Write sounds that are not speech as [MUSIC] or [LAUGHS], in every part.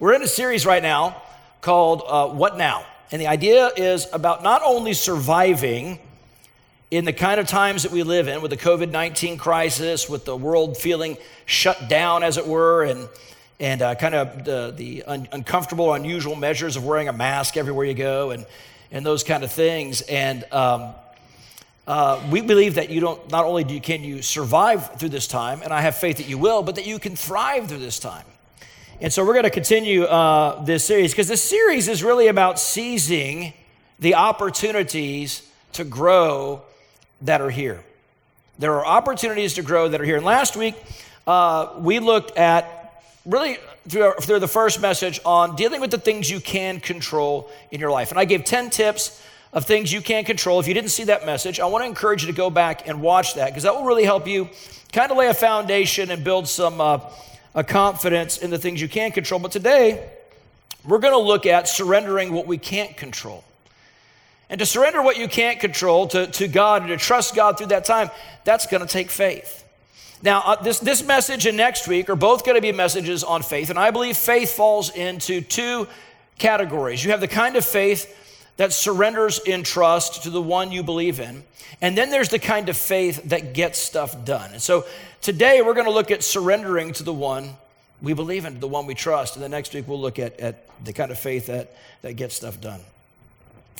We're in a series right now called uh, What Now? And the idea is about not only surviving in the kind of times that we live in with the COVID 19 crisis, with the world feeling shut down, as it were, and, and uh, kind of the, the un- uncomfortable, unusual measures of wearing a mask everywhere you go, and, and those kind of things. And um, uh, we believe that you don't, not only do you, can you survive through this time, and I have faith that you will, but that you can thrive through this time. And so we're going to continue uh, this series because this series is really about seizing the opportunities to grow that are here. There are opportunities to grow that are here. And last week, uh, we looked at really through, our, through the first message on dealing with the things you can control in your life. And I gave 10 tips of things you can't control. If you didn't see that message, I want to encourage you to go back and watch that because that will really help you kind of lay a foundation and build some uh, a confidence in the things you can control. But today, we're going to look at surrendering what we can't control. And to surrender what you can't control to, to God and to trust God through that time, that's going to take faith. Now, uh, this, this message and next week are both going to be messages on faith. And I believe faith falls into two categories. You have the kind of faith that surrenders in trust to the one you believe in. And then there's the kind of faith that gets stuff done. And so today we're going to look at surrendering to the one we believe in, the one we trust. And the next week we'll look at, at the kind of faith that, that gets stuff done.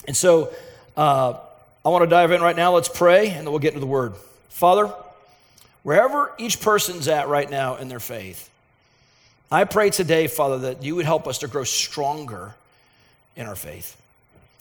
And so uh, I want to dive in right now. Let's pray, and then we'll get into the word. Father, wherever each person's at right now in their faith, I pray today, Father, that you would help us to grow stronger in our faith.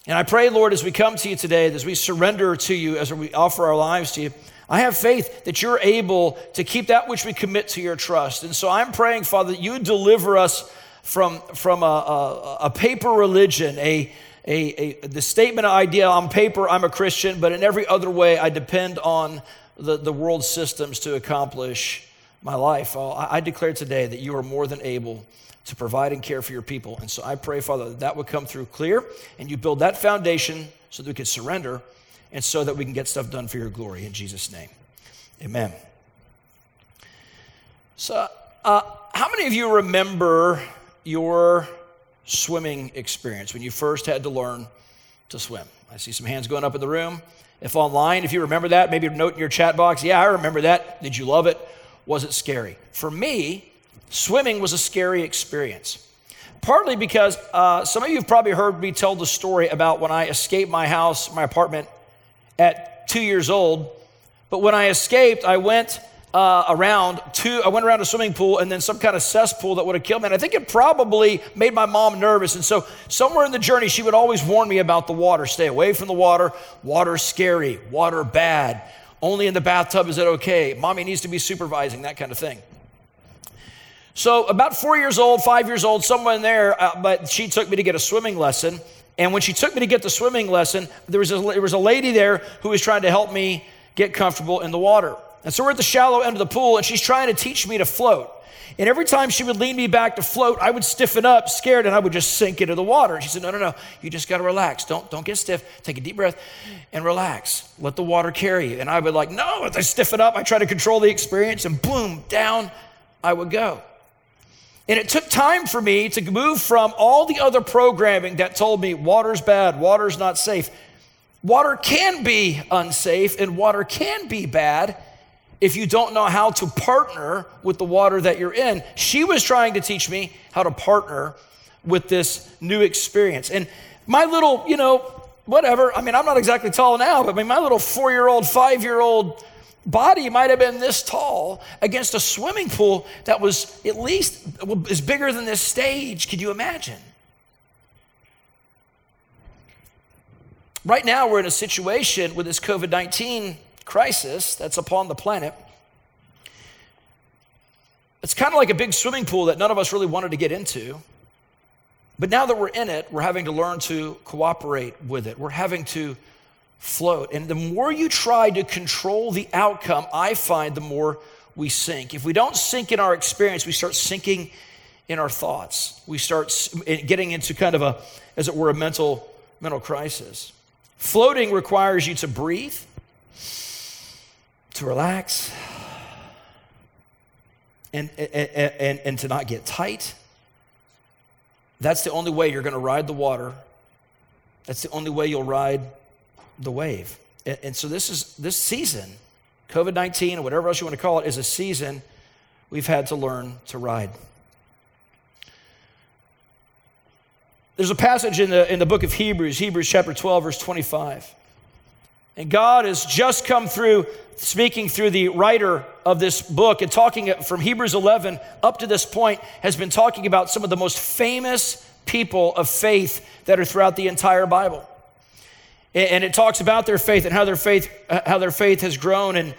And I pray, Lord, as we come to you today, as we surrender to you, as we offer our lives to you, I have faith that you're able to keep that which we commit to your trust. And so I'm praying, Father, that you deliver us from, from a, a, a paper religion, a, a, a, the statement idea on paper, I'm a Christian, but in every other way, I depend on the, the world systems to accomplish my life. Oh, I, I declare today that you are more than able to provide and care for your people. And so I pray, Father, that that would come through clear and you build that foundation so that we can surrender and so that we can get stuff done for your glory. In Jesus' name, amen. So, uh, how many of you remember your swimming experience when you first had to learn to swim? I see some hands going up in the room. If online, if you remember that, maybe note in your chat box, yeah, I remember that. Did you love it? Was it scary? For me, swimming was a scary experience. Partly because uh, some of you have probably heard me tell the story about when I escaped my house, my apartment, at two years old. But when I escaped, I went uh, around two, I went around a swimming pool and then some kind of cesspool that would have killed me. And I think it probably made my mom nervous. And so, somewhere in the journey, she would always warn me about the water. Stay away from the water. Water's scary. Water bad. Only in the bathtub is it okay. Mommy needs to be supervising, that kind of thing. So, about four years old, five years old, somewhere in there, uh, but she took me to get a swimming lesson. And when she took me to get the swimming lesson, there was, a, there was a lady there who was trying to help me get comfortable in the water. And so we're at the shallow end of the pool, and she's trying to teach me to float. And every time she would lean me back to float, I would stiffen up, scared, and I would just sink into the water. She said, No, no, no, you just got to relax. Don't, don't get stiff. Take a deep breath and relax. Let the water carry you. And I would like, No, as I stiffen up, I try to control the experience, and boom, down I would go. And it took time for me to move from all the other programming that told me water's bad, water's not safe. Water can be unsafe and water can be bad if you don't know how to partner with the water that you're in. She was trying to teach me how to partner with this new experience. And my little, you know, whatever, I mean, I'm not exactly tall now, but I mean, my little four year old, five year old body might have been this tall against a swimming pool that was at least is bigger than this stage. Could you imagine? Right now, we're in a situation with this COVID 19 crisis that's upon the planet. It's kind of like a big swimming pool that none of us really wanted to get into. But now that we're in it, we're having to learn to cooperate with it. We're having to float. And the more you try to control the outcome, I find the more we sink. If we don't sink in our experience, we start sinking in our thoughts. We start getting into kind of a, as it were, a mental, mental crisis. Floating requires you to breathe, to relax, and, and, and, and to not get tight, that's the only way you're going to ride the water. That's the only way you'll ride the wave. And, and so this is this season, COVID 19 or whatever else you want to call it, is a season we've had to learn to ride. There's a passage in the, in the book of Hebrews, Hebrews chapter 12, verse 25. And God has just come through speaking through the writer of this book and talking from Hebrews 11 up to this point, has been talking about some of the most famous people of faith that are throughout the entire Bible. And it talks about their faith and how their faith, uh, how their faith has grown. And,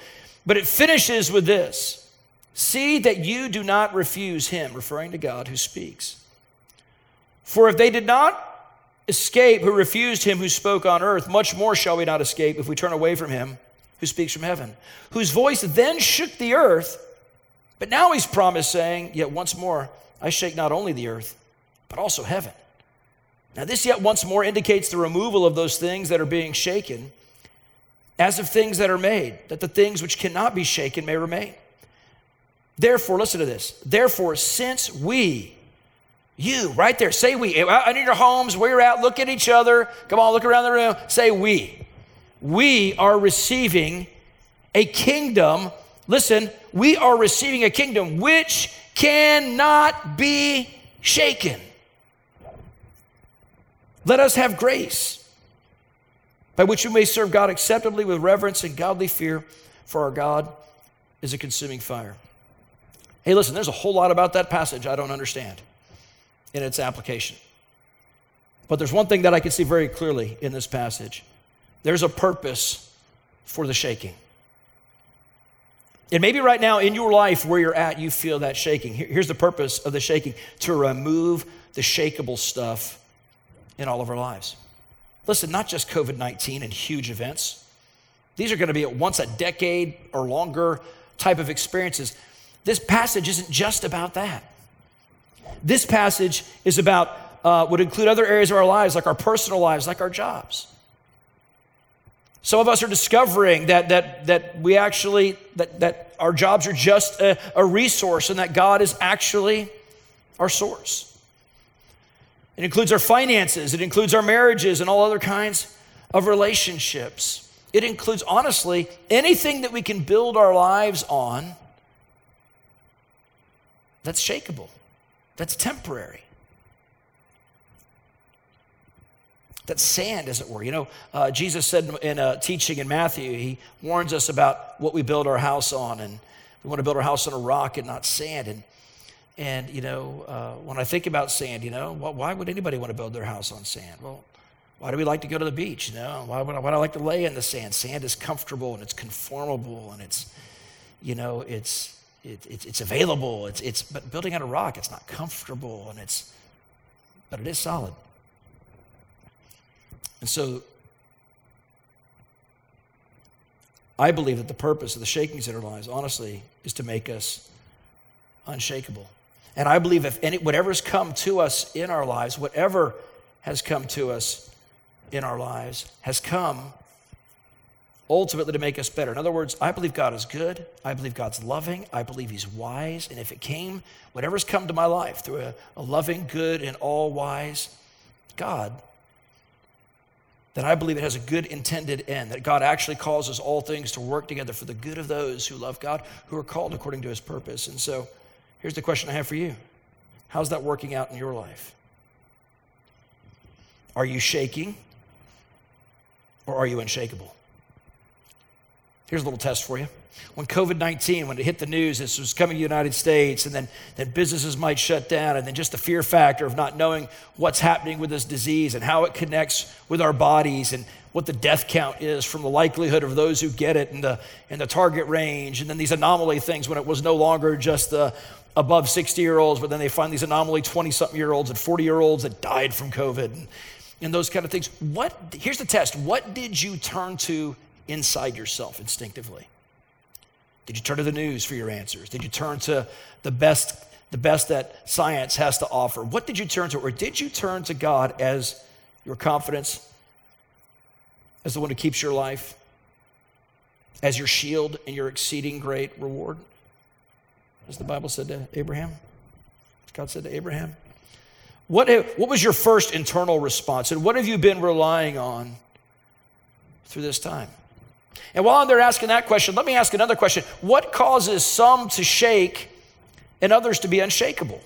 but it finishes with this See that you do not refuse him, referring to God who speaks. For if they did not escape who refused him who spoke on earth, much more shall we not escape if we turn away from him who speaks from heaven, whose voice then shook the earth. But now he's promised, saying, Yet once more I shake not only the earth, but also heaven. Now, this yet once more indicates the removal of those things that are being shaken, as of things that are made, that the things which cannot be shaken may remain. Therefore, listen to this. Therefore, since we, you, right there, say we. In your homes, where you're at, look at each other. Come on, look around the room. Say we. We are receiving a kingdom. Listen, we are receiving a kingdom which cannot be shaken. Let us have grace by which we may serve God acceptably with reverence and godly fear, for our God is a consuming fire. Hey, listen, there's a whole lot about that passage I don't understand in its application. But there's one thing that I can see very clearly in this passage there's a purpose for the shaking. And maybe right now in your life where you're at, you feel that shaking. Here's the purpose of the shaking to remove the shakable stuff in all of our lives. Listen, not just COVID 19 and huge events, these are going to be at once a decade or longer type of experiences. This passage isn't just about that. This passage is about, uh, would include other areas of our lives, like our personal lives, like our jobs. Some of us are discovering that, that, that we actually, that, that our jobs are just a, a resource and that God is actually our source. It includes our finances, it includes our marriages and all other kinds of relationships. It includes, honestly, anything that we can build our lives on that's shakable that's temporary. That's sand, as it were. You know, uh, Jesus said in a teaching in Matthew, he warns us about what we build our house on, and we want to build our house on a rock and not sand. And, and you know, uh, when I think about sand, you know, well, why would anybody want to build their house on sand? Well, why do we like to go to the beach? You know, why would I, why I like to lay in the sand? Sand is comfortable and it's conformable and it's, you know, it's it, it, it's available. It's, it's, but building out a rock, it's not comfortable and it's, but it is solid. And so I believe that the purpose of the shakings in our lives, honestly, is to make us unshakable. And I believe if any, whatever's come to us in our lives, whatever has come to us in our lives, has come ultimately to make us better. In other words, I believe God is good. I believe God's loving. I believe He's wise. And if it came, whatever's come to my life through a, a loving, good, and all wise God, then I believe it has a good intended end, that God actually causes all things to work together for the good of those who love God, who are called according to His purpose. And so here's the question I have for you How's that working out in your life? Are you shaking or are you unshakable? Here's a little test for you. When COVID 19, when it hit the news, this was coming to the United States, and then, then businesses might shut down, and then just the fear factor of not knowing what's happening with this disease and how it connects with our bodies and what the death count is from the likelihood of those who get it and the, and the target range, and then these anomaly things when it was no longer just the above 60 year olds, but then they find these anomaly 20 something year olds and 40 year olds that died from COVID and, and those kind of things. What, here's the test what did you turn to inside yourself instinctively? Did you turn to the news for your answers? Did you turn to the best, the best that science has to offer? What did you turn to? Or did you turn to God as your confidence, as the one who keeps your life, as your shield and your exceeding great reward? As the Bible said to Abraham, God said to Abraham. What, what was your first internal response? And what have you been relying on through this time? And while I'm there asking that question, let me ask another question. What causes some to shake and others to be unshakable?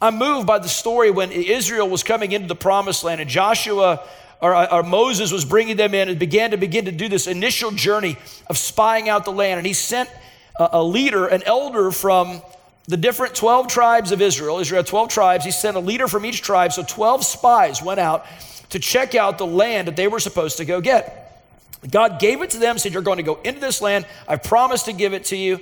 I'm moved by the story when Israel was coming into the promised land and Joshua or, or, Moses was bringing them in and began to begin to do this initial journey of spying out the land. And he sent a, leader, an elder from the different 12 tribes of Israel. Israel had 12 tribes. He sent a leader from each tribe. So 12 spies went out to check out the land that they were supposed to go get. God gave it to them, said, You're going to go into this land. I promised to give it to you.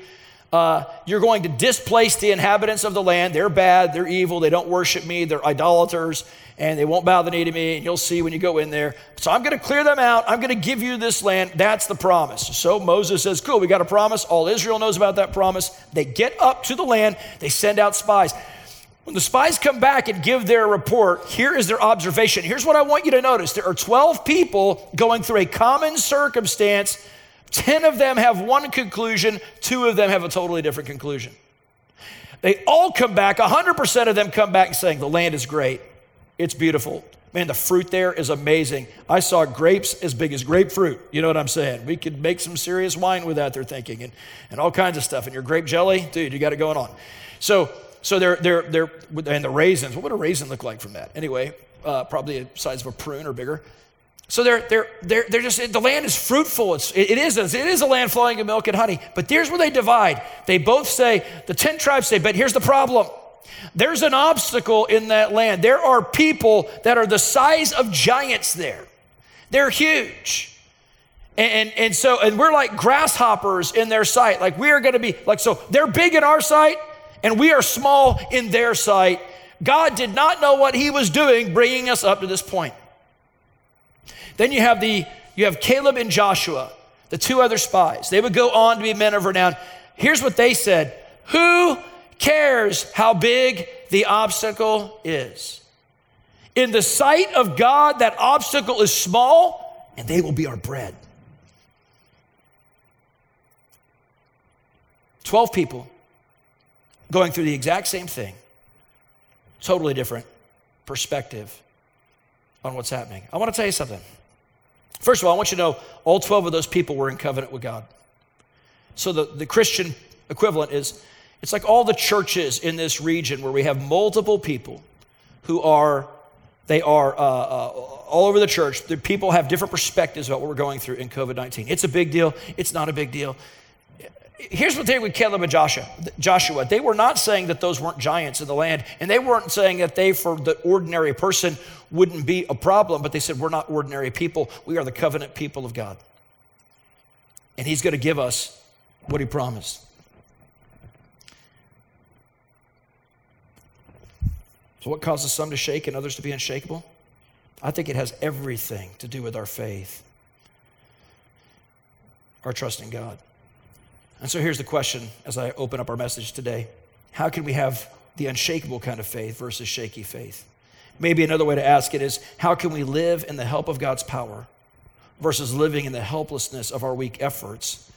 Uh, you're going to displace the inhabitants of the land. They're bad, they're evil, they don't worship me, they're idolaters, and they won't bow the knee to me. And you'll see when you go in there. So I'm going to clear them out. I'm going to give you this land. That's the promise. So Moses says, Cool, we got a promise. All Israel knows about that promise. They get up to the land, they send out spies. When the spies come back and give their report, here is their observation. Here's what I want you to notice there are 12 people going through a common circumstance 10 of them have one conclusion, two of them have a totally different conclusion. They all come back, 100% of them come back saying, The land is great, it's beautiful. Man, the fruit there is amazing. I saw grapes as big as grapefruit. You know what I'm saying? We could make some serious wine with that, they're thinking, and, and all kinds of stuff. And your grape jelly, dude, you got it going on. So, so they're, they're, they're, and the raisins, what would a raisin look like from that? Anyway, uh, probably the size of a prune or bigger. So they're, they're, they're, they're just, the land is fruitful. It's, it, is, it is a land flowing in milk and honey. But here's where they divide. They both say, the 10 tribes say, but here's the problem. There's an obstacle in that land. There are people that are the size of giants there. They're huge. And, and, and so, and we're like grasshoppers in their sight. Like we are going to be, like, so they're big in our sight and we are small in their sight. God did not know what he was doing bringing us up to this point. Then you have the you have Caleb and Joshua, the two other spies. They would go on to be men of renown. Here's what they said: Who cares how big the obstacle is? In the sight of God, that obstacle is small, and they will be our bread. 12 people going through the exact same thing, totally different perspective on what's happening. I want to tell you something. First of all, I want you to know all 12 of those people were in covenant with God. So the, the Christian equivalent is it's like all the churches in this region where we have multiple people who are, they are uh, uh, all over the church. The people have different perspectives about what we're going through in COVID 19. It's a big deal, it's not a big deal. Here's what they with Caleb and Joshua. Joshua. They were not saying that those weren't giants in the land, and they weren't saying that they, for the ordinary person, wouldn't be a problem, but they said, We're not ordinary people. We are the covenant people of God. And He's going to give us what He promised. So, what causes some to shake and others to be unshakable? I think it has everything to do with our faith, our trust in God. And so here's the question as I open up our message today How can we have the unshakable kind of faith versus shaky faith? Maybe another way to ask it is how can we live in the help of God's power versus living in the helplessness of our weak efforts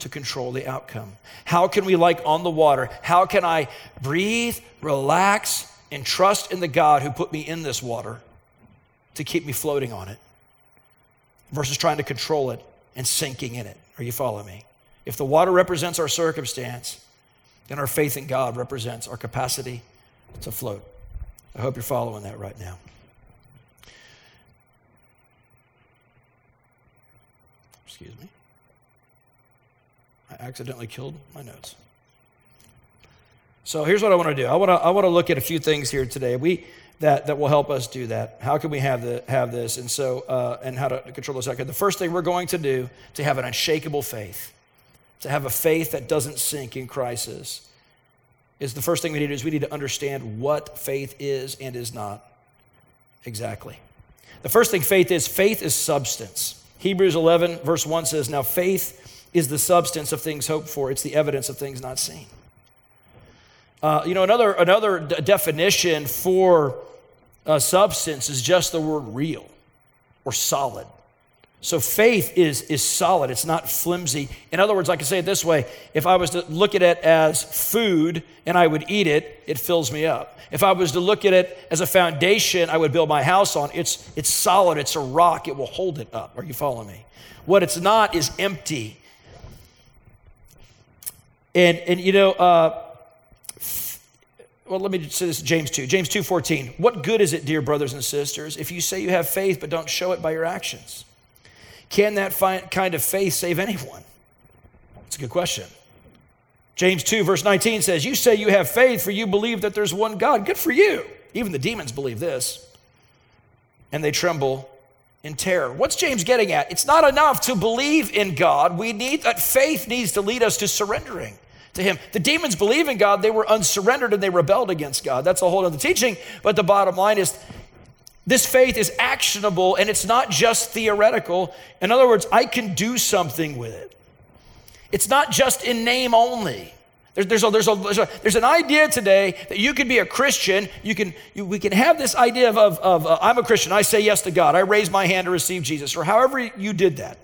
to control the outcome? How can we, like on the water, how can I breathe, relax, and trust in the God who put me in this water to keep me floating on it versus trying to control it and sinking in it? Are you following me? If the water represents our circumstance, then our faith in God represents our capacity to float. I hope you're following that right now. Excuse me. I accidentally killed my notes. So here's what I want to do. I want to, I want to look at a few things here today. We that, that will help us do that. How can we have the, have this? And so uh, and how to control this. The first thing we're going to do to have an unshakable faith to have a faith that doesn't sink in crisis is the first thing we need to do is we need to understand what faith is and is not exactly. The first thing faith is faith is substance. Hebrews 11, verse 1 says, Now faith is the substance of things hoped for, it's the evidence of things not seen. Uh, you know, another, another d- definition for uh, substance is just the word real or solid. So faith is, is solid, it's not flimsy. In other words, I can say it this way if I was to look at it as food and I would eat it, it fills me up. If I was to look at it as a foundation I would build my house on, it's, it's solid, it's a rock, it will hold it up. Are you following me? What it's not is empty. And, and you know, uh, well, let me just say this James 2. James 2.14 What good is it, dear brothers and sisters, if you say you have faith but don't show it by your actions? Can that kind of faith save anyone? It's a good question. James 2, verse 19 says, You say you have faith, for you believe that there's one God. Good for you. Even the demons believe this. And they tremble in terror. What's James getting at? It's not enough to believe in God. We need that faith needs to lead us to surrendering to Him. The demons believe in God, they were unsurrendered and they rebelled against God. That's a whole other teaching. But the bottom line is this faith is actionable and it's not just theoretical. In other words, I can do something with it. It's not just in name only. There's, there's, a, there's, a, there's, an idea today that you can be a Christian. You can, you, we can have this idea of, of, of uh, I'm a Christian. I say yes to God. I raise my hand to receive Jesus, or however you did that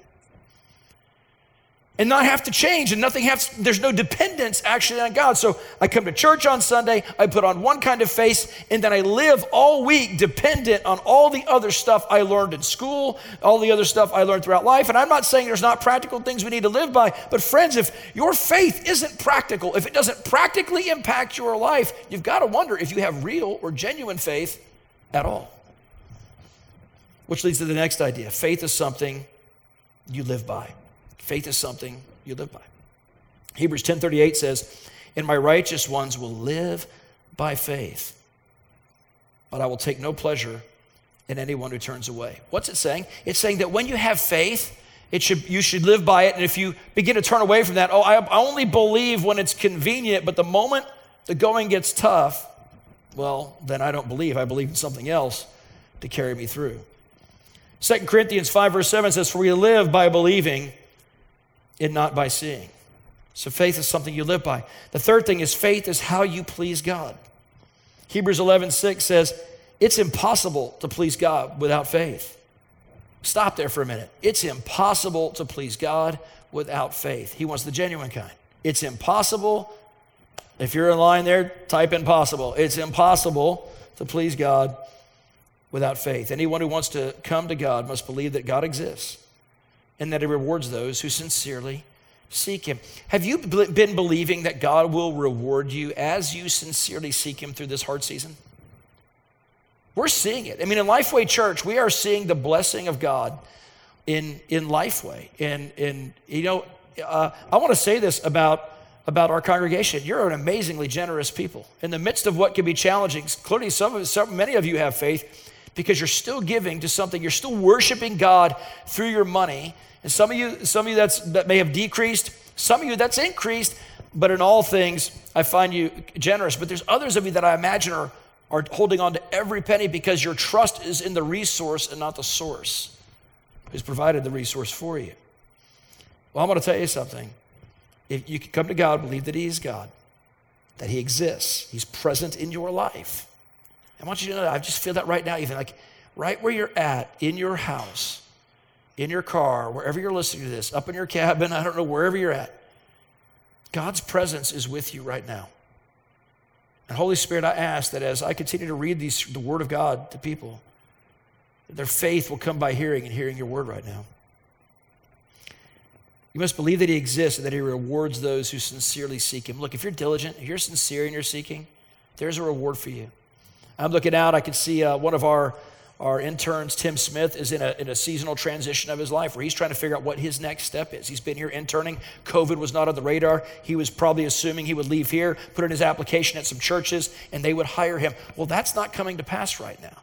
and not have to change and nothing has there's no dependence actually on god. So i come to church on sunday i put on one kind of face and then i live all week dependent on all the other stuff i learned in school all the other stuff i learned throughout life. And i'm not saying there's not practical things we need to live by but friends if your faith isn't practical if it doesn't practically impact your life you've got to wonder if you have real or genuine faith at all. Which leads to the next idea. Faith is something you live by Faith is something you live by. Hebrews 10:38 says, "And my righteous ones will live by faith, but I will take no pleasure in anyone who turns away." What's it saying? It's saying that when you have faith, it should, you should live by it. And if you begin to turn away from that, oh, I, only believe when it's convenient, but the moment the going gets tough, well, then I don't believe. I believe in something else to carry me through. 2 Corinthians 5, verse 7 says, For we live by believing and not by seeing. So faith is something you live by. The third thing is faith is how you please God. Hebrews 11, 6 says, It's impossible to please God without faith. Stop there for a minute. It's impossible to please God without faith. He wants the genuine kind. It's impossible. If you're in line there, type impossible. It's impossible to please God without faith. Anyone who wants to come to God must believe that God exists and that He rewards those who sincerely seek Him. Have you been believing that God will reward you as you sincerely seek Him through this hard season? We're seeing it. I mean, in Lifeway Church, we are seeing the blessing of God in, in Lifeway. And, and you know, uh, I want to say this about, about our congregation. You're an amazingly generous people. In the midst of what can be challenging, clearly some of some, many of you have faith because you're still giving to something. You're still worshiping God through your money and some of you, some of you that's, that may have decreased, some of you that's increased, but in all things, I find you generous. But there's others of you that I imagine are, are holding on to every penny because your trust is in the resource and not the source who's provided the resource for you. Well, I'm going to tell you something. If you can come to God, believe that He is God, that He exists, He's present in your life. I want you to know that I just feel that right now, even like right where you're at in your house in your car, wherever you're listening to this, up in your cabin, I don't know, wherever you're at, God's presence is with you right now. And Holy Spirit, I ask that as I continue to read these, the Word of God to people, their faith will come by hearing and hearing your Word right now. You must believe that He exists and that He rewards those who sincerely seek Him. Look, if you're diligent, if you're sincere and you're seeking, there's a reward for you. I'm looking out, I can see uh, one of our our interns, Tim Smith, is in a, in a seasonal transition of his life where he's trying to figure out what his next step is. He's been here interning. COVID was not on the radar. He was probably assuming he would leave here, put in his application at some churches, and they would hire him. Well, that's not coming to pass right now.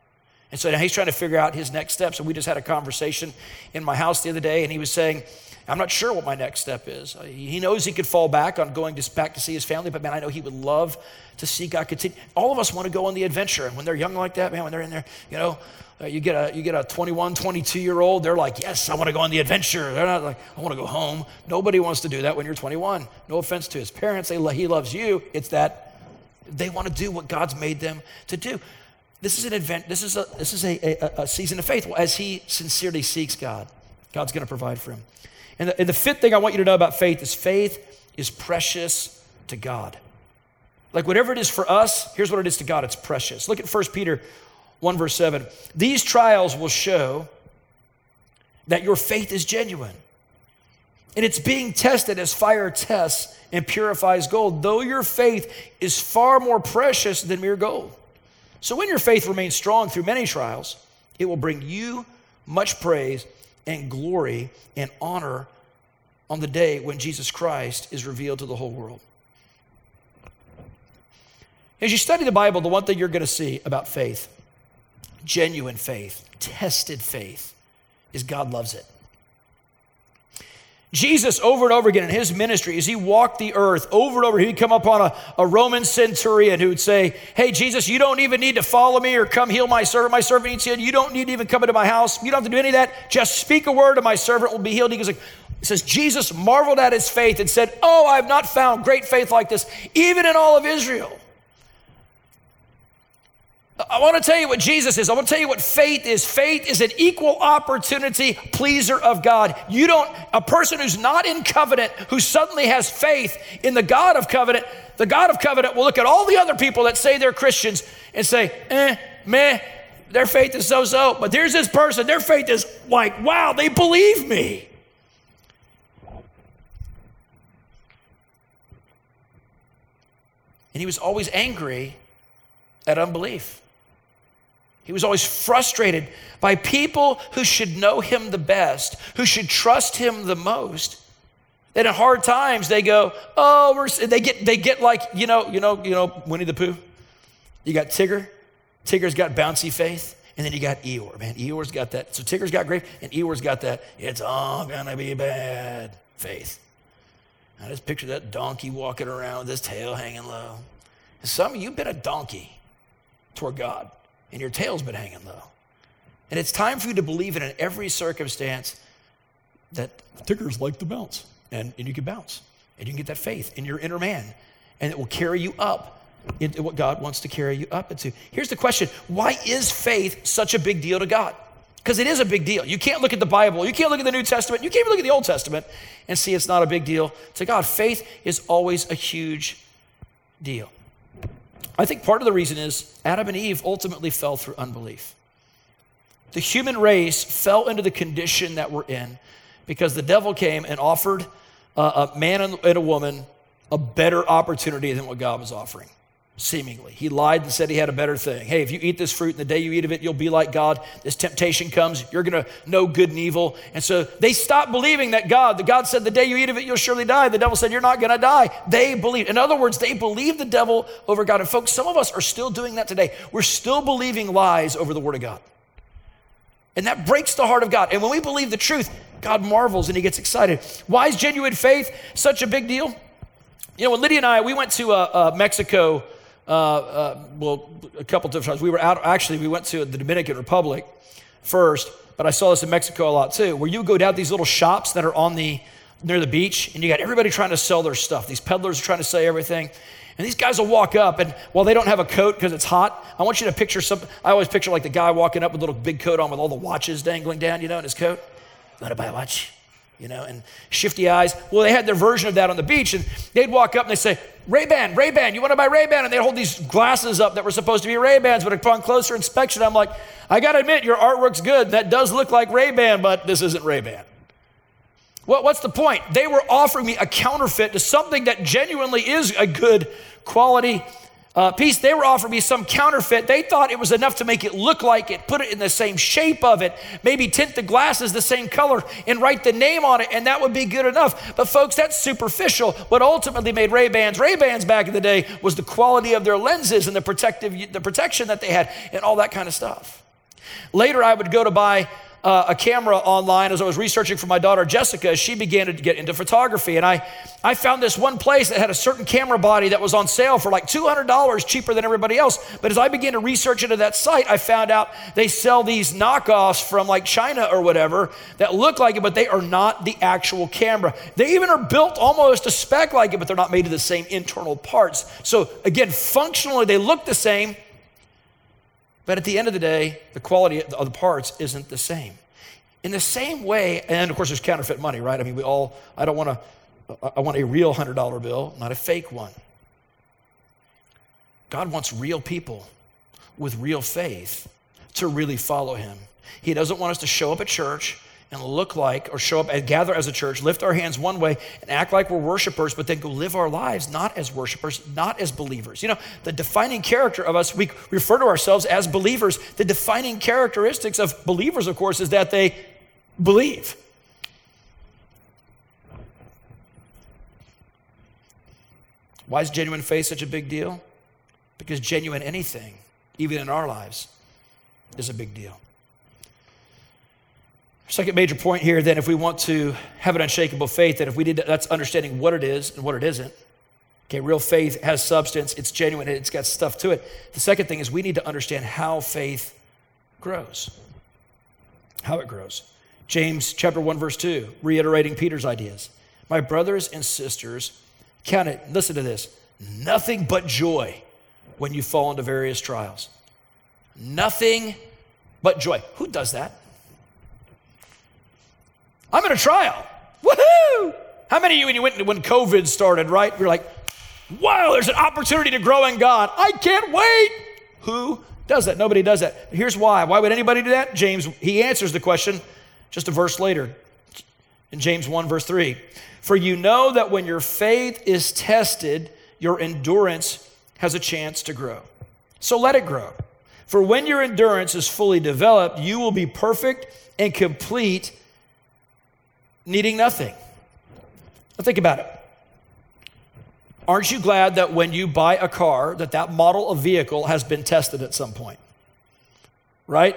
And so now he's trying to figure out his next steps. And we just had a conversation in my house the other day, and he was saying, I'm not sure what my next step is. Uh, he knows he could fall back on going to, back to see his family, but man, I know he would love to see God continue. All of us want to go on the adventure. And when they're young like that, man, when they're in there, you know, uh, you get a you get a 21, 22 year old, they're like, yes, I want to go on the adventure. They're not like, I want to go home. Nobody wants to do that when you're 21. No offense to his parents, they, he loves you. It's that they want to do what God's made them to do. This is an event. This is a this is a, a, a season of faith as he sincerely seeks God. God's going to provide for him. And the, and the fifth thing I want you to know about faith is faith is precious to God. Like whatever it is for us, here's what it is to God it's precious. Look at 1 Peter 1, verse 7. These trials will show that your faith is genuine. And it's being tested as fire tests and purifies gold, though your faith is far more precious than mere gold. So when your faith remains strong through many trials, it will bring you much praise and glory and honor on the day when Jesus Christ is revealed to the whole world. As you study the Bible, the one thing you're going to see about faith, genuine faith, tested faith, is God loves it. Jesus, over and over again in his ministry, as he walked the earth, over and over, he'd come upon a, a Roman centurion who would say, Hey, Jesus, you don't even need to follow me or come heal my servant. My servant needs healed. You don't need to even come into my house. You don't have to do any of that. Just speak a word and my servant will be healed. He goes, like, it says, Jesus marveled at his faith and said, Oh, I have not found great faith like this, even in all of Israel. I want to tell you what Jesus is. I want to tell you what faith is. Faith is an equal opportunity pleaser of God. You don't, a person who's not in covenant, who suddenly has faith in the God of covenant, the God of covenant will look at all the other people that say they're Christians and say, eh, meh, their faith is so so. But there's this person, their faith is like, wow, they believe me. And he was always angry at unbelief. He was always frustrated by people who should know him the best, who should trust him the most. That in hard times they go, oh, we're, they get they get like you know you know you know Winnie the Pooh. You got Tigger. Tigger's got bouncy faith, and then you got Eeyore. Man, Eeyore's got that. So Tigger's got great, and Eeyore's got that. It's all gonna be bad faith. I just picture that donkey walking around with his tail hanging low. And some of you been a donkey toward God and your tail's been hanging low. And it's time for you to believe it in every circumstance that Tiggers like to bounce, and, and you can bounce, and you can get that faith in your inner man, and it will carry you up into what God wants to carry you up into. Here's the question why is faith such a big deal to God? Because it is a big deal. You can't look at the Bible, you can't look at the New Testament, you can't even look at the Old Testament and see it's not a big deal to God. Faith is always a huge deal. I think part of the reason is Adam and Eve ultimately fell through unbelief. The human race fell into the condition that we're in because the devil came and offered uh, a man and a woman a better opportunity than what God was offering seemingly. He lied and said he had a better thing. Hey, if you eat this fruit and the day you eat of it, you'll be like God. This temptation comes, you're going to know good and evil. And so they stopped believing that God, the God said, the day you eat of it, you'll surely die. The devil said, you're not going to die. They believed. In other words, they believed the devil over God. And folks, some of us are still doing that today. We're still believing lies over the word of God. And that breaks the heart of God. And when we believe the truth, God marvels and he gets excited. Why is genuine faith such a big deal? You know, when Lydia and I, we went to uh, uh, Mexico uh, uh, well, a couple different times. We were out, actually, we went to the Dominican Republic first, but I saw this in Mexico a lot too, where you go down these little shops that are on the, near the beach, and you got everybody trying to sell their stuff. These peddlers are trying to sell everything. And these guys will walk up, and while they don't have a coat because it's hot, I want you to picture some. I always picture like the guy walking up with a little big coat on with all the watches dangling down, you know, in his coat. You want to buy a watch? You know, and shifty eyes. Well, they had their version of that on the beach, and they'd walk up and they'd say, Ray Ban, Ray Ban, you want to buy Ray Ban? And they'd hold these glasses up that were supposed to be Ray Bans, but upon closer inspection, I'm like, I got to admit, your artwork's good. That does look like Ray Ban, but this isn't Ray Ban. Well, what's the point? They were offering me a counterfeit to something that genuinely is a good quality uh, piece, they were offering me some counterfeit. They thought it was enough to make it look like it, put it in the same shape of it, maybe tint the glasses the same color and write the name on it, and that would be good enough. But folks, that's superficial. What ultimately made Ray-Bans Ray-Bans back in the day was the quality of their lenses and the protective, the protection that they had, and all that kind of stuff. Later, I would go to buy uh, a camera online as I was researching for my daughter Jessica she began to get into photography. And I, I found this one place that had a certain camera body that was on sale for like $200 cheaper than everybody else. But as I began to research into that site, I found out they sell these knockoffs from like China or whatever that look like it, but they are not the actual camera. They even are built almost to spec like it, but they're not made of the same internal parts. So again, functionally, they look the same but at the end of the day, the quality of the parts isn't the same. In the same way, and of course, there's counterfeit money, right? I mean, we all, I don't want to, I want a real $100 bill, not a fake one. God wants real people with real faith to really follow him. He doesn't want us to show up at church and look like or show up and gather as a church, lift our hands one way and act like we're worshipers, but then go live our lives not as worshipers, not as believers. You know, the defining character of us, we refer to ourselves as believers. The defining characteristics of believers, of course, is that they believe. Why is genuine faith such a big deal? Because genuine anything, even in our lives, is a big deal. Second major point here then, if we want to have an unshakable faith, that if we did that's understanding what it is and what it isn't. Okay, real faith has substance, it's genuine, it's got stuff to it. The second thing is we need to understand how faith grows. How it grows. James chapter 1, verse 2, reiterating Peter's ideas. My brothers and sisters, count it, listen to this, nothing but joy when you fall into various trials. Nothing but joy. Who does that? I'm in a trial. Woohoo! How many of you, when you went when COVID started, right? You're like, wow, there's an opportunity to grow in God. I can't wait. Who does that? Nobody does that. Here's why. Why would anybody do that? James, he answers the question just a verse later in James 1, verse 3. For you know that when your faith is tested, your endurance has a chance to grow. So let it grow. For when your endurance is fully developed, you will be perfect and complete needing nothing. Now think about it. Aren't you glad that when you buy a car that that model of vehicle has been tested at some point? Right?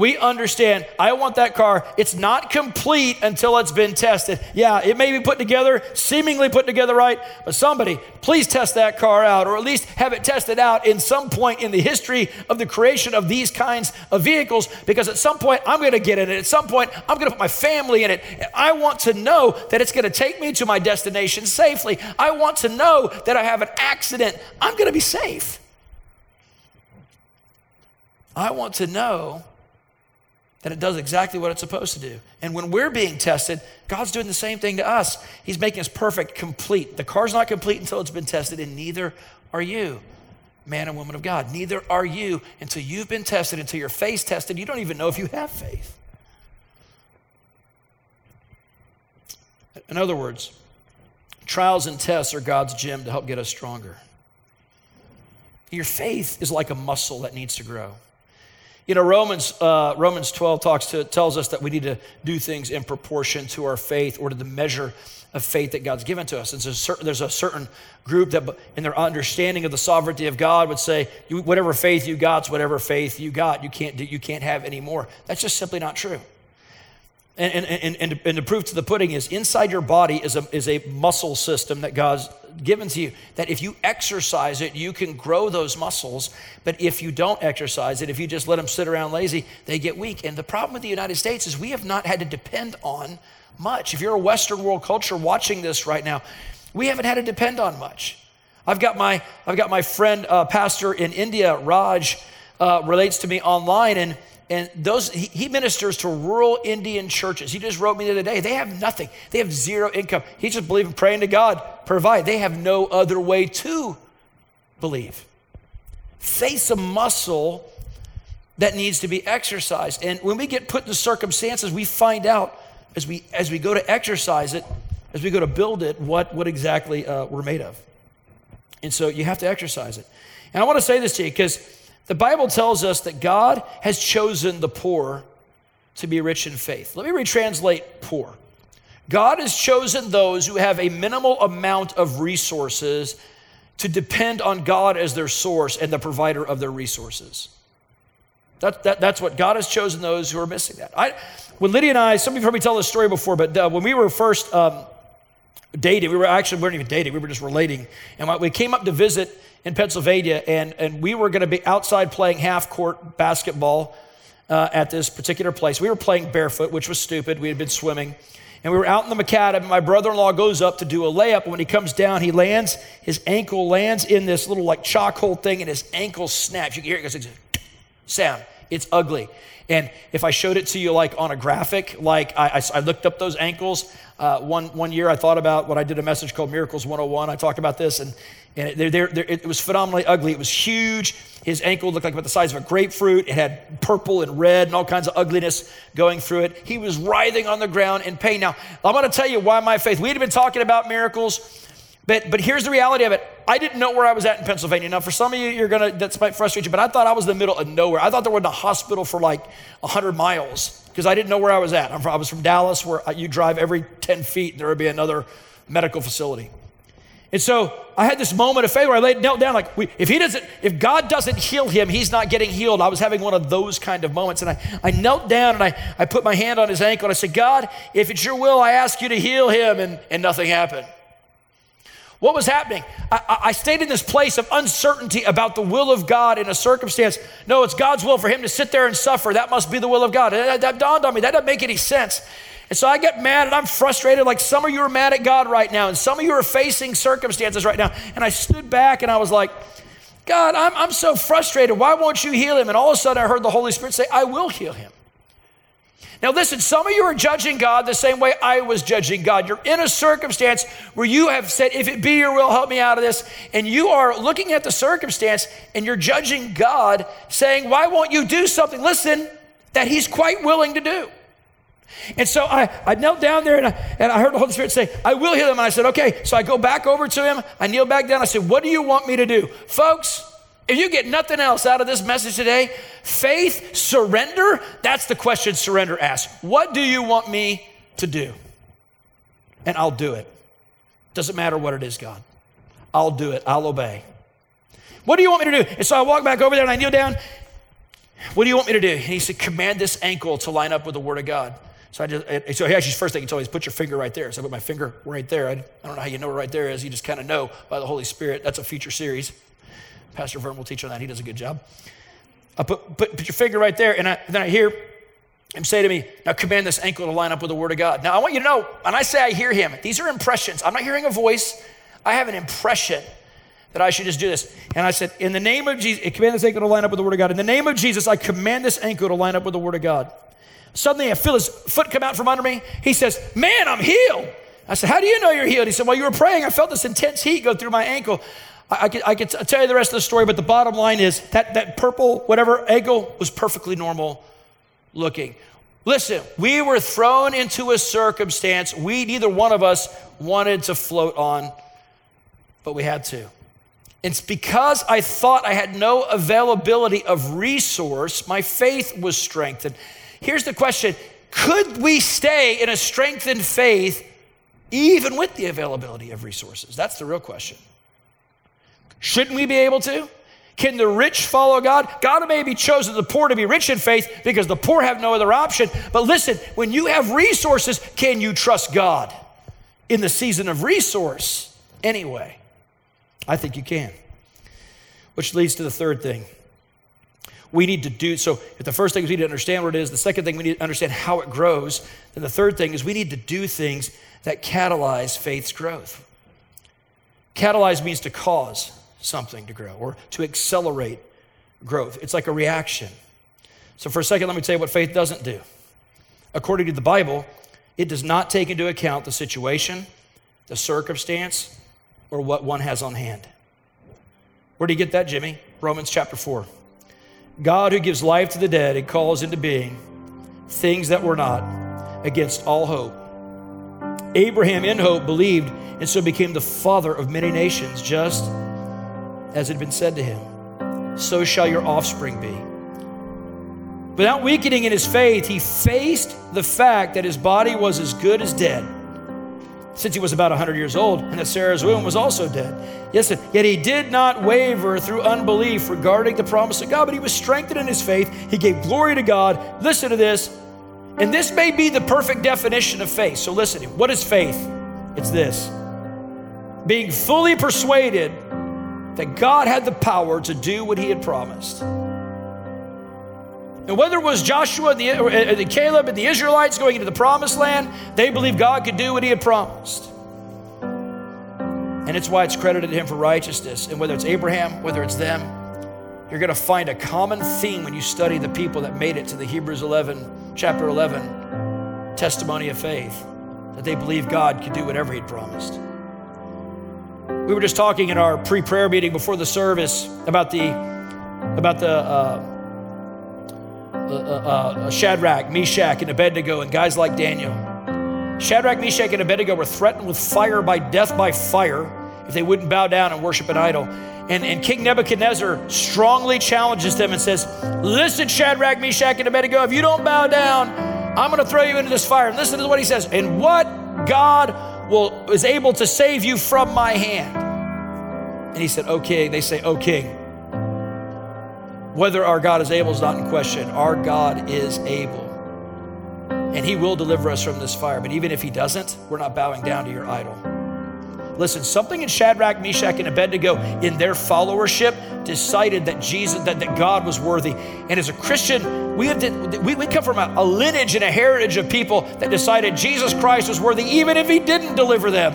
We understand, I want that car. It's not complete until it's been tested. Yeah, it may be put together, seemingly put together right, but somebody, please test that car out, or at least have it tested out in some point in the history of the creation of these kinds of vehicles, because at some point I'm going to get in it. At some point I'm going to put my family in it. I want to know that it's going to take me to my destination safely. I want to know that I have an accident. I'm going to be safe. I want to know that it does exactly what it's supposed to do. And when we're being tested, God's doing the same thing to us. He's making us perfect, complete. The car's not complete until it's been tested, and neither are you, man and woman of God. Neither are you until you've been tested, until your faith tested. You don't even know if you have faith. In other words, trials and tests are God's gym to help get us stronger. Your faith is like a muscle that needs to grow. You know, Romans, uh, Romans 12 talks to, tells us that we need to do things in proportion to our faith or to the measure of faith that God's given to us. And so certain, there's a certain group that, in their understanding of the sovereignty of God, would say, whatever faith you got's whatever faith you got. You can't, do, you can't have any more. That's just simply not true. And, and, and, and, the proof to the pudding is inside your body is a, is a muscle system that God's given to you. That if you exercise it, you can grow those muscles. But if you don't exercise it, if you just let them sit around lazy, they get weak. And the problem with the United States is we have not had to depend on much. If you're a Western world culture watching this right now, we haven't had to depend on much. I've got my, I've got my friend, uh, pastor in India, Raj, uh, relates to me online, and and those he, ministers to rural Indian churches. He just wrote me the other day. They have nothing. They have zero income. He just believes in praying to God, provide. They have no other way to believe. Face a muscle that needs to be exercised. And when we get put in circumstances, we find out as we as we go to exercise it, as we go to build it, what what exactly uh, we're made of. And so you have to exercise it. And I want to say this to you because the Bible tells us that God has chosen the poor to be rich in faith. Let me retranslate poor. God has chosen those who have a minimal amount of resources to depend on God as their source and the provider of their resources. That, that, that's what God has chosen those who are missing that. I, when Lydia and I, some of you have heard me tell this story before, but uh, when we were first um, dating, we were actually, we weren't even dating, we were just relating. And we came up to visit in Pennsylvania, and, and we were going to be outside playing half court basketball uh, at this particular place. We were playing barefoot, which was stupid. We had been swimming. And we were out in the macadam. My brother in law goes up to do a layup. And when he comes down, he lands, his ankle lands in this little like chalk hole thing, and his ankle snaps. You can hear it goes, sound. It's ugly. And if I showed it to you like on a graphic, like I, I, I looked up those ankles. Uh, one, one year I thought about what I did a message called Miracles 101. I talked about this, and, and it, they're, they're, it was phenomenally ugly. It was huge. His ankle looked like about the size of a grapefruit. It had purple and red and all kinds of ugliness going through it. He was writhing on the ground in pain. Now, I'm going to tell you why my faith. We had been talking about miracles but, but here's the reality of it. I didn't know where I was at in Pennsylvania. Now, for some of you, you're gonna that might frustrate you, but I thought I was in the middle of nowhere. I thought there wasn't a hospital for like 100 miles because I didn't know where I was at. I was from Dallas, where uh, you drive every 10 feet, there would be another medical facility. And so I had this moment of faith where I laid knelt down, like, we, if he doesn't, if God doesn't heal him, he's not getting healed. I was having one of those kind of moments. And I, I knelt down and I, I put my hand on his ankle and I said, God, if it's your will, I ask you to heal him. And, and nothing happened. What was happening? I, I, stayed in this place of uncertainty about the will of God in a circumstance. No, it's God's will for him to sit there and suffer. That must be the will of God. That, that dawned on me. That doesn't make any sense. And so I get mad and I'm frustrated, like some of you are mad at God right now, and some of you are facing circumstances right now. And I stood back and I was like, God, I'm, I'm so frustrated. Why won't you heal him? And all of a sudden I heard the Holy Spirit say, I will heal him. Now, listen, some of you are judging God the same way I was judging God. You're in a circumstance where you have said, If it be your will, help me out of this. And you are looking at the circumstance and you're judging God, saying, Why won't you do something? Listen, that He's quite willing to do. And so I, I knelt down there and I, and I heard the Holy Spirit say, I will heal him. And I said, Okay. So I go back over to him. I kneel back down. I said, What do you want me to do? Folks, if you get nothing else out of this message today, faith, surrender, that's the question surrender asks. What do you want me to do? And I'll do it. Doesn't matter what it is, God. I'll do it. I'll obey. What do you want me to do? And so I walk back over there and I kneel down. What do you want me to do? And he said, Command this ankle to line up with the Word of God. So I just, so he actually, first thing he told me is put your finger right there. So I put my finger right there. I, don't know how you know where right there is. You just kind of know by the Holy Spirit. That's a future series. Pastor Vern will teach on that. He does a good job. Uh, I put, put, put your finger right there, and, I, then I hear him say to me, Now command this ankle to line up with the Word of God. Now I want you to know, and I say I hear him, these are impressions. I'm not hearing a voice, I have an impression that I should just do this. And I said, In the name of Jesus, command this ankle to line up with the Word of God. In the name of Jesus, I command this ankle to line up with the Word of God. Suddenly I feel his foot come out from under me. He says, Man, I'm healed. I said, How do you know you're healed? He said, While you were praying, I felt this intense heat go through my ankle. I, I, could, I tell you the rest of the story, but the bottom line is that, that purple, whatever, ankle was perfectly normal looking. Listen, we were thrown into a circumstance we, neither one of us, wanted to float on, but we had to. It's because I thought I had no availability of resource, my faith was strengthened. Here's the question Could we stay in a strengthened faith even with the availability of resources? That's the real question. Shouldn't we be able to? Can the rich follow God? God may be chosen the poor to be rich in faith because the poor have no other option. But listen, when you have resources, can you trust God in the season of resource anyway? I think you can. Which leads to the third thing. We need to do so. If the first thing is we need to understand what it is, the second thing we need to understand how it grows, then the third thing is we need to do things that catalyze faith's growth. Catalyze means to cause something to grow or to accelerate growth. It's like a reaction. So, for a second, let me tell you what faith doesn't do. According to the Bible, it does not take into account the situation, the circumstance, or what one has on hand. Where do you get that, Jimmy? Romans chapter 4. God, who gives life to the dead and calls into being things that were not, against all hope. Abraham, in hope, believed and so became the father of many nations, just as it had been said to him, so shall your offspring be. Without weakening in his faith, he faced the fact that his body was as good as dead, since he was about 100 years old, and that Sarah's womb was also dead. Yes, yet he did not waver through unbelief regarding the promise of God, but he was strengthened in his faith. He gave glory to God. Listen to this. And this may be the perfect definition of faith. So listen, what is faith? It's this being fully persuaded that God had the power to do what he had promised. And whether it was Joshua and, uh, uh, the, Caleb and the Israelites going into the promised land, they believed God could do what he had promised. And it's why it's credited to him for righteousness. And whether it's Abraham, whether it's them, you're going to find a common theme when you study the people that made it to the Hebrews 11, chapter 11 testimony of faith, that they believed God could do whatever He'd promised. We were just talking in our pre-prayer meeting before the service about the about the uh, uh, uh, uh, Shadrach, Meshach, and Abednego, and guys like Daniel. Shadrach, Meshach, and Abednego were threatened with fire by death by fire if they wouldn't bow down and worship an idol. And, and King Nebuchadnezzar strongly challenges them and says, Listen, Shadrach, Meshach, and Abednego, if you don't bow down, I'm going to throw you into this fire. And listen to what he says. And what God will is able to save you from my hand. And he said, "O king." They say, "O king." Whether our God is able is not in question. Our God is able. And he will deliver us from this fire. But even if he doesn't, we're not bowing down to your idol. Listen, something in Shadrach, Meshach, and Abednego in their followership decided that Jesus, that, that God was worthy. And as a Christian, we, have to, we, we come from a, a lineage and a heritage of people that decided Jesus Christ was worthy, even if he didn't deliver them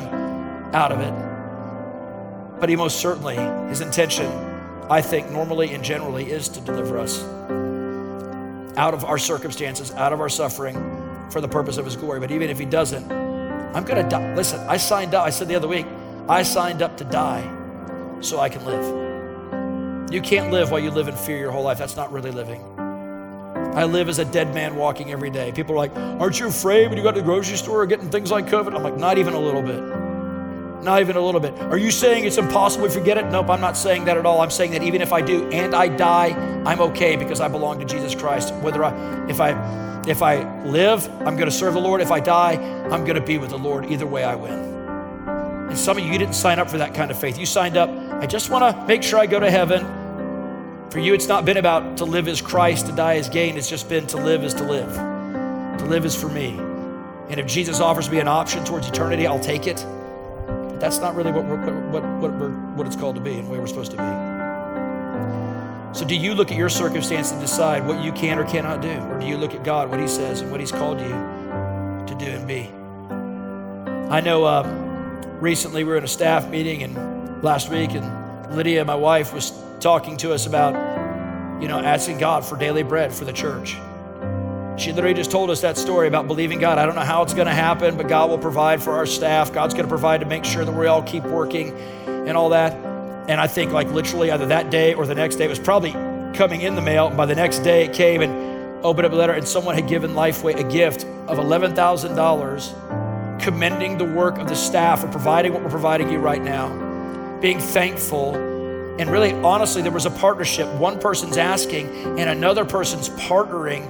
out of it. But he most certainly, his intention, I think, normally and generally, is to deliver us out of our circumstances, out of our suffering for the purpose of his glory. But even if he doesn't, I'm going to die. Listen, I signed up. I said the other week, I signed up to die so I can live. You can't live while you live in fear your whole life. That's not really living. I live as a dead man walking every day. People are like, Aren't you afraid when you go to the grocery store or getting things like COVID? I'm like, Not even a little bit. Not even a little bit. Are you saying it's impossible to forget it? Nope, I'm not saying that at all. I'm saying that even if I do and I die, I'm okay because I belong to Jesus Christ. Whether I, if I, if I live, I'm going to serve the Lord. If I die, I'm going to be with the Lord. Either way, I win. And some of you, you didn't sign up for that kind of faith. You signed up, I just want to make sure I go to heaven. For you, it's not been about to live as Christ, to die as gain. It's just been to live as to live. To live is for me. And if Jesus offers me an option towards eternity, I'll take it. But that's not really what, what, what, what it's called to be and where we're supposed to be. So, do you look at your circumstance and decide what you can or cannot do? Or do you look at God, what He says, and what He's called you to do and be? I know uh, recently we were in a staff meeting and last week, and Lydia, my wife, was talking to us about, you know, asking God for daily bread for the church. She literally just told us that story about believing God. I don't know how it's going to happen, but God will provide for our staff. God's going to provide to make sure that we all keep working and all that. And I think, like, literally, either that day or the next day, it was probably coming in the mail. And by the next day, it came and opened up a letter, and someone had given Lifeway a gift of $11,000, commending the work of the staff for providing what we're providing you right now, being thankful. And really, honestly, there was a partnership. One person's asking, and another person's partnering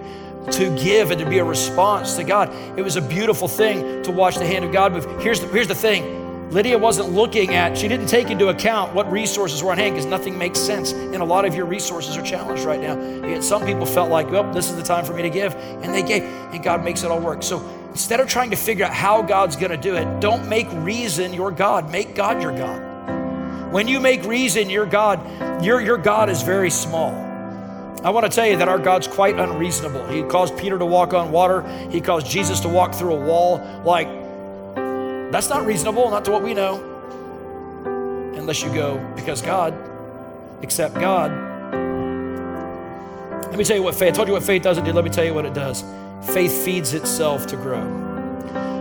to give and to be a response to God. It was a beautiful thing to watch the hand of God move. Here's the, here's the thing Lydia wasn't looking at, she didn't take into account what resources were on hand because nothing makes sense. And a lot of your resources are challenged right now. Yet some people felt like, well, this is the time for me to give. And they gave, and God makes it all work. So instead of trying to figure out how God's going to do it, don't make reason your God. Make God your God. When you make reason your God, your, your God is very small. I want to tell you that our God's quite unreasonable. He caused Peter to walk on water, He caused Jesus to walk through a wall. Like, that's not reasonable, not to what we know. Unless you go, because God, accept God. Let me tell you what faith, I told you what faith doesn't do. Let me tell you what it does. Faith feeds itself to grow.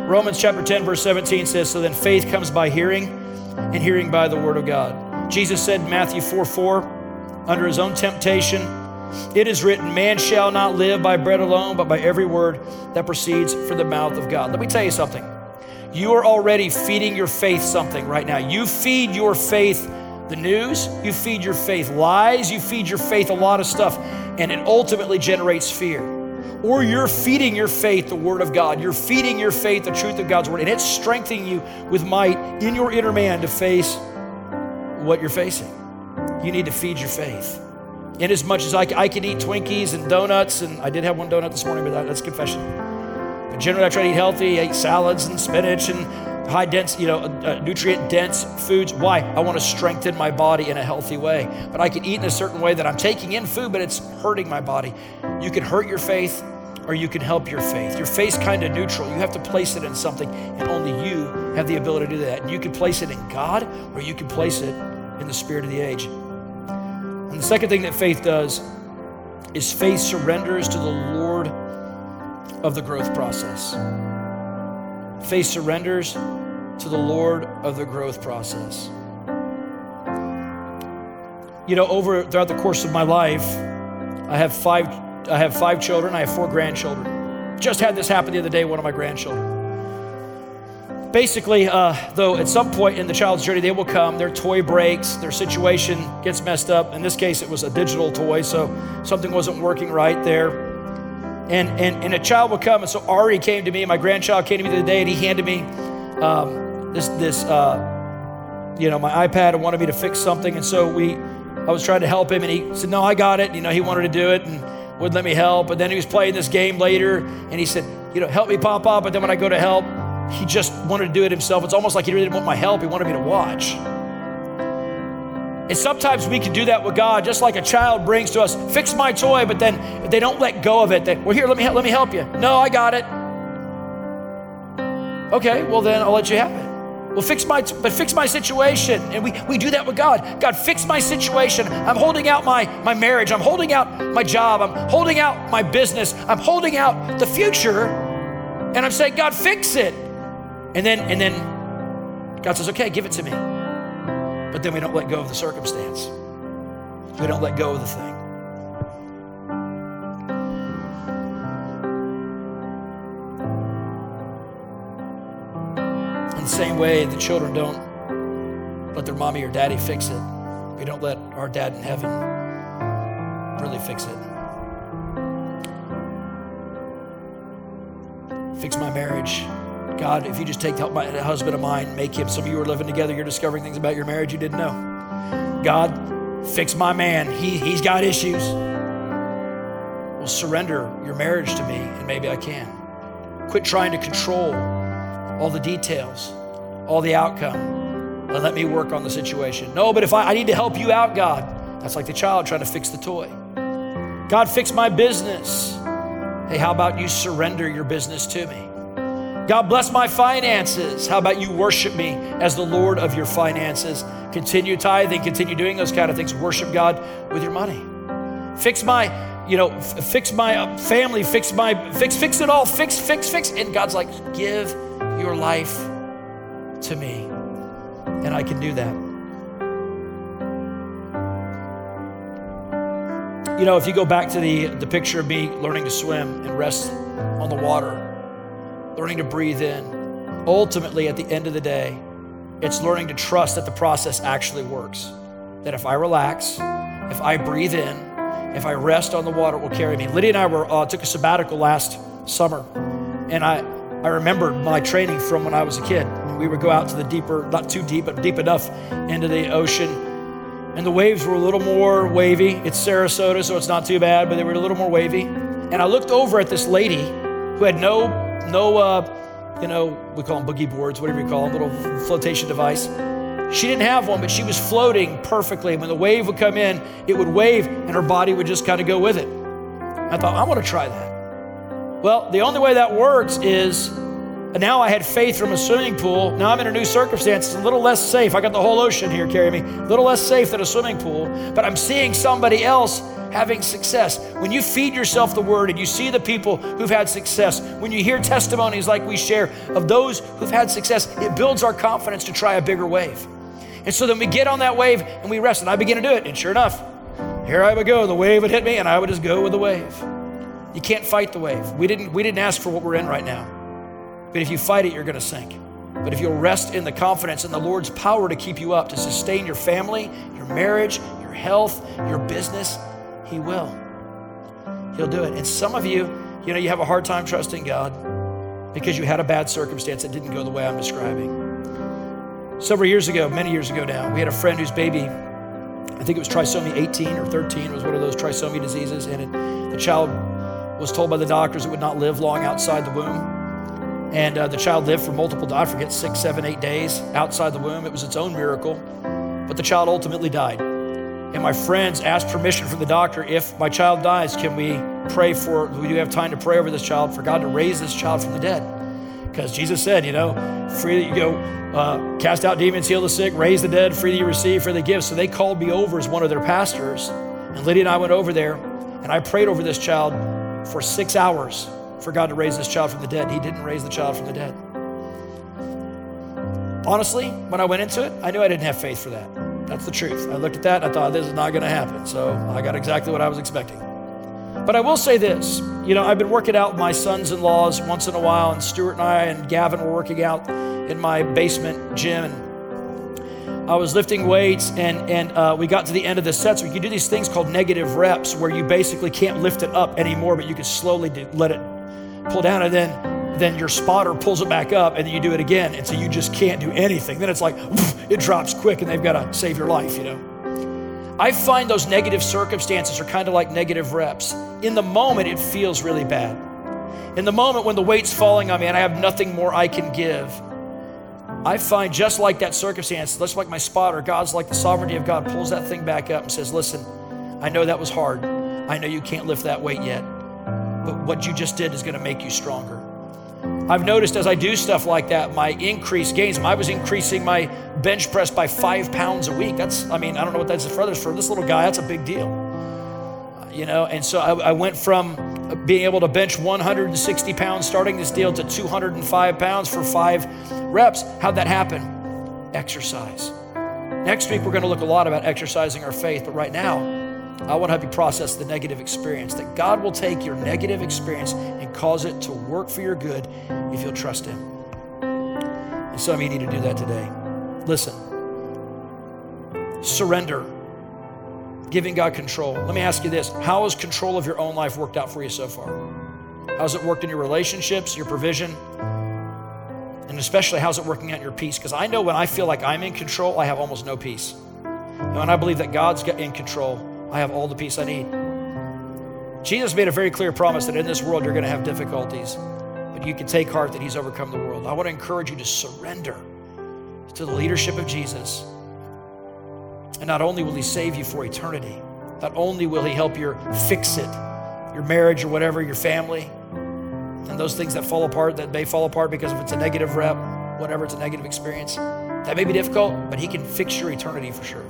Romans chapter 10, verse 17 says, So then faith comes by hearing, and hearing by the word of God. Jesus said in Matthew 4 4, under his own temptation, it is written, Man shall not live by bread alone, but by every word that proceeds from the mouth of God. Let me tell you something. You are already feeding your faith something right now. You feed your faith the news, you feed your faith lies, you feed your faith a lot of stuff, and it ultimately generates fear. Or you're feeding your faith the Word of God. You're feeding your faith the truth of God's Word, and it's strengthening you with might in your inner man to face what you're facing. You need to feed your faith. In as much as I, I can eat Twinkies and donuts, and I did have one donut this morning, but that, that's confession. But generally, I try to eat healthy. I eat salads and spinach and high dense, you know, uh, nutrient dense foods. Why? I want to strengthen my body in a healthy way. But I can eat in a certain way that I'm taking in food, but it's hurting my body. You can hurt your faith or you can help your faith. Your faith's kind of neutral. You have to place it in something, and only you have the ability to do that. And you can place it in God or you can place it in the spirit of the age. And the second thing that faith does is faith surrenders to the Lord of the growth process. Faith surrenders to the Lord of the growth process. You know, over throughout the course of my life, I have five I have five children, I have four grandchildren. Just had this happen the other day, one of my grandchildren. Basically, uh, though, at some point in the child's journey, they will come, their toy breaks, their situation gets messed up. In this case, it was a digital toy, so something wasn't working right there. And, and, and a child will come, and so Ari came to me, my grandchild came to me the other day, and he handed me um, this, this uh, you know, my iPad and wanted me to fix something. And so we, I was trying to help him, and he said, No, I got it. You know, he wanted to do it and wouldn't let me help. But then he was playing this game later, and he said, You know, help me pop up. But then when I go to help, he just wanted to do it himself. It's almost like he really didn't want my help, he wanted me to watch. And sometimes we can do that with God, just like a child brings to us, fix my toy, but then they don't let go of it. They, well, here, let me, let me help you. No, I got it. Okay, well then I'll let you have it. Well, fix my, but fix my situation. And we, we do that with God. God, fix my situation. I'm holding out my, my marriage. I'm holding out my job. I'm holding out my business. I'm holding out the future. And I'm saying, God, fix it. And then, and then God says, okay, give it to me. But then we don't let go of the circumstance. We don't let go of the thing. The same way, the children don't let their mommy or daddy fix it. We don't let our dad in heaven really fix it. Fix my marriage. God, if you just take help my husband of mine, make him, some of you are living together, you're discovering things about your marriage you didn't know. God, fix my man. He, he's got issues. Well, surrender your marriage to me, and maybe I can. Quit trying to control all the details, all the outcome, and let me work on the situation. No, but if I, I need to help you out, God, that's like the child trying to fix the toy. God, fix my business. Hey, how about you surrender your business to me? God bless my finances. How about you worship me as the Lord of your finances? Continue tithing, continue doing those kind of things. Worship God with your money. Fix my, you know, f- fix my family, fix my, fix, fix it all, fix, fix, fix. And God's like, give your life to me. And I can do that. You know, if you go back to the, the picture of me learning to swim and rest on the water, learning to breathe in. Ultimately, at the end of the day, it's learning to trust that the process actually works. That if I relax, if I breathe in, if I rest on the water, it will carry me. Lydia and I were, uh, took a sabbatical last summer, and I, I remembered my training from when I was a kid. We would go out to the deeper, not too deep, but deep enough into the ocean. And the waves were a little more wavy. It's Sarasota, so it's not too bad, but they were a little more wavy. And I looked over at this lady who had no no, uh, you know, we call them boogie boards, whatever you call them, little flotation device. She didn't have one, but she was floating perfectly. And When the wave would come in, it would wave and her body would just kind of go with it. I thought, I want to try that. Well, the only way that works is now I had faith from a swimming pool. Now I'm in a new circumstance. It's a little less safe. I got the whole ocean here carrying me. A little less safe than a swimming pool, but I'm seeing somebody else having success. When you feed yourself the word and you see the people who've had success, when you hear testimonies like we share of those who've had success, it builds our confidence to try a bigger wave. And so then we get on that wave and we rest. And I begin to do it. And sure enough, here I would go. The wave would hit me and I would just go with the wave. You can't fight the wave. We didn't, we didn't ask for what we're in right now. But if you fight it, you're going to sink. But if you'll rest in the confidence in the Lord's power to keep you up, to sustain your family, your marriage, your health, your business, he will. He'll do it. And some of you, you know, you have a hard time trusting God because you had a bad circumstance that didn't go the way I'm describing. Several years ago, many years ago now, we had a friend whose baby, I think it was trisomy 18 or 13, It was one of those trisomy diseases, and it, the child was told by the doctors it would not live long outside the womb. And uh, the child lived for multiple, I forget, six, seven, eight days outside the womb. It was its own miracle. But the child ultimately died. And my friends asked permission from the doctor if my child dies, can we pray for, Do we have time to pray over this child for God to raise this child from the dead? Because Jesus said, you know, free, you go, uh, cast out demons, heal the sick, raise the dead, free you receive, the gifts. So they called me over as one of their pastors. And Lydia and I went over there, and I prayed over this child for six hours for God to raise this child from the dead. He didn't raise the child from the dead. Honestly, when I went into it, I knew I didn't have faith for that. That's the truth. I looked at that and I thought, this is not going to happen. So I got exactly what I was expecting. But I will say this you know, I've been working out with my sons in laws once in a while, and Stuart and I and Gavin were working out in my basement gym. I was lifting weights, and, and uh, we got to the end of the set. So we can do these things called negative reps where you basically can't lift it up anymore, but you can slowly do, let it pull down. And then then your spotter pulls it back up and then you do it again. And so you just can't do anything. Then it's like, [LAUGHS] it drops quick and they've got to save your life, you know. I find those negative circumstances are kind of like negative reps. In the moment, it feels really bad. In the moment when the weight's falling on me and I have nothing more I can give, I find just like that circumstance, just like my spotter, God's like the sovereignty of God pulls that thing back up and says, Listen, I know that was hard. I know you can't lift that weight yet, but what you just did is going to make you stronger. I've noticed as I do stuff like that, my increased gains. I was increasing my bench press by five pounds a week. That's, I mean, I don't know what that's for others. For this little guy, that's a big deal. You know, and so I, I went from being able to bench 160 pounds starting this deal to 205 pounds for five reps. How'd that happen? Exercise. Next week, we're going to look a lot about exercising our faith, but right now, I want to help you process the negative experience. That God will take your negative experience and cause it to work for your good if you'll trust Him. And some of you need to do that today. Listen, surrender, giving God control. Let me ask you this How has control of your own life worked out for you so far? How's it worked in your relationships, your provision? And especially, how's it working out in your peace? Because I know when I feel like I'm in control, I have almost no peace. And when I believe that God's in control, I have all the peace I need. Jesus made a very clear promise that in this world you're going to have difficulties, but you can take heart that He's overcome the world. I want to encourage you to surrender to the leadership of Jesus. And not only will He save you for eternity, not only will He help you fix it, your marriage or whatever, your family, and those things that fall apart, that may fall apart because if it's a negative rep, whatever, it's a negative experience, that may be difficult, but He can fix your eternity for sure.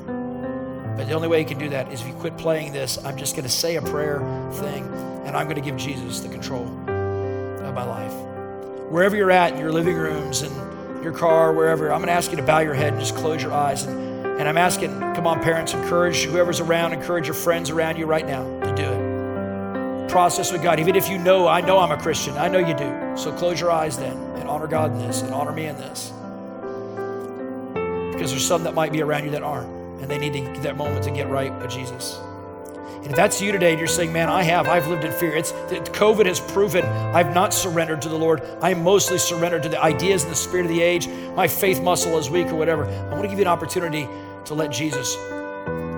But the only way you can do that is if you quit playing this, I'm just going to say a prayer thing, and I'm going to give Jesus the control of my life. Wherever you're at, in your living rooms and your car, wherever, I'm going to ask you to bow your head and just close your eyes. And, and I'm asking, come on, parents, encourage whoever's around, encourage your friends around you right now to do it. Process with God. Even if you know, I know I'm a Christian, I know you do. So close your eyes then and honor God in this and honor me in this. Because there's some that might be around you that aren't and they need to that moment to get right with Jesus. And if that's you today and you're saying, man, I have, I've lived in fear. It's COVID has proven I've not surrendered to the Lord. I'm mostly surrendered to the ideas and the spirit of the age. My faith muscle is weak or whatever. I want to give you an opportunity to let Jesus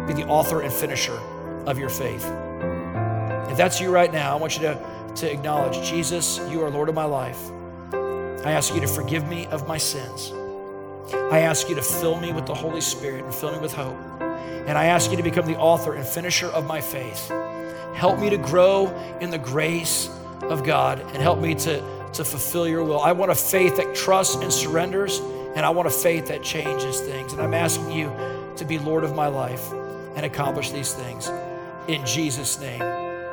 be the author and finisher of your faith. If that's you right now, I want you to, to acknowledge Jesus, you are Lord of my life. I ask you to forgive me of my sins. I ask you to fill me with the Holy Spirit and fill me with hope. And I ask you to become the author and finisher of my faith. Help me to grow in the grace of God and help me to, to fulfill your will. I want a faith that trusts and surrenders, and I want a faith that changes things. And I'm asking you to be Lord of my life and accomplish these things. In Jesus' name,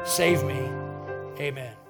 save me. Amen.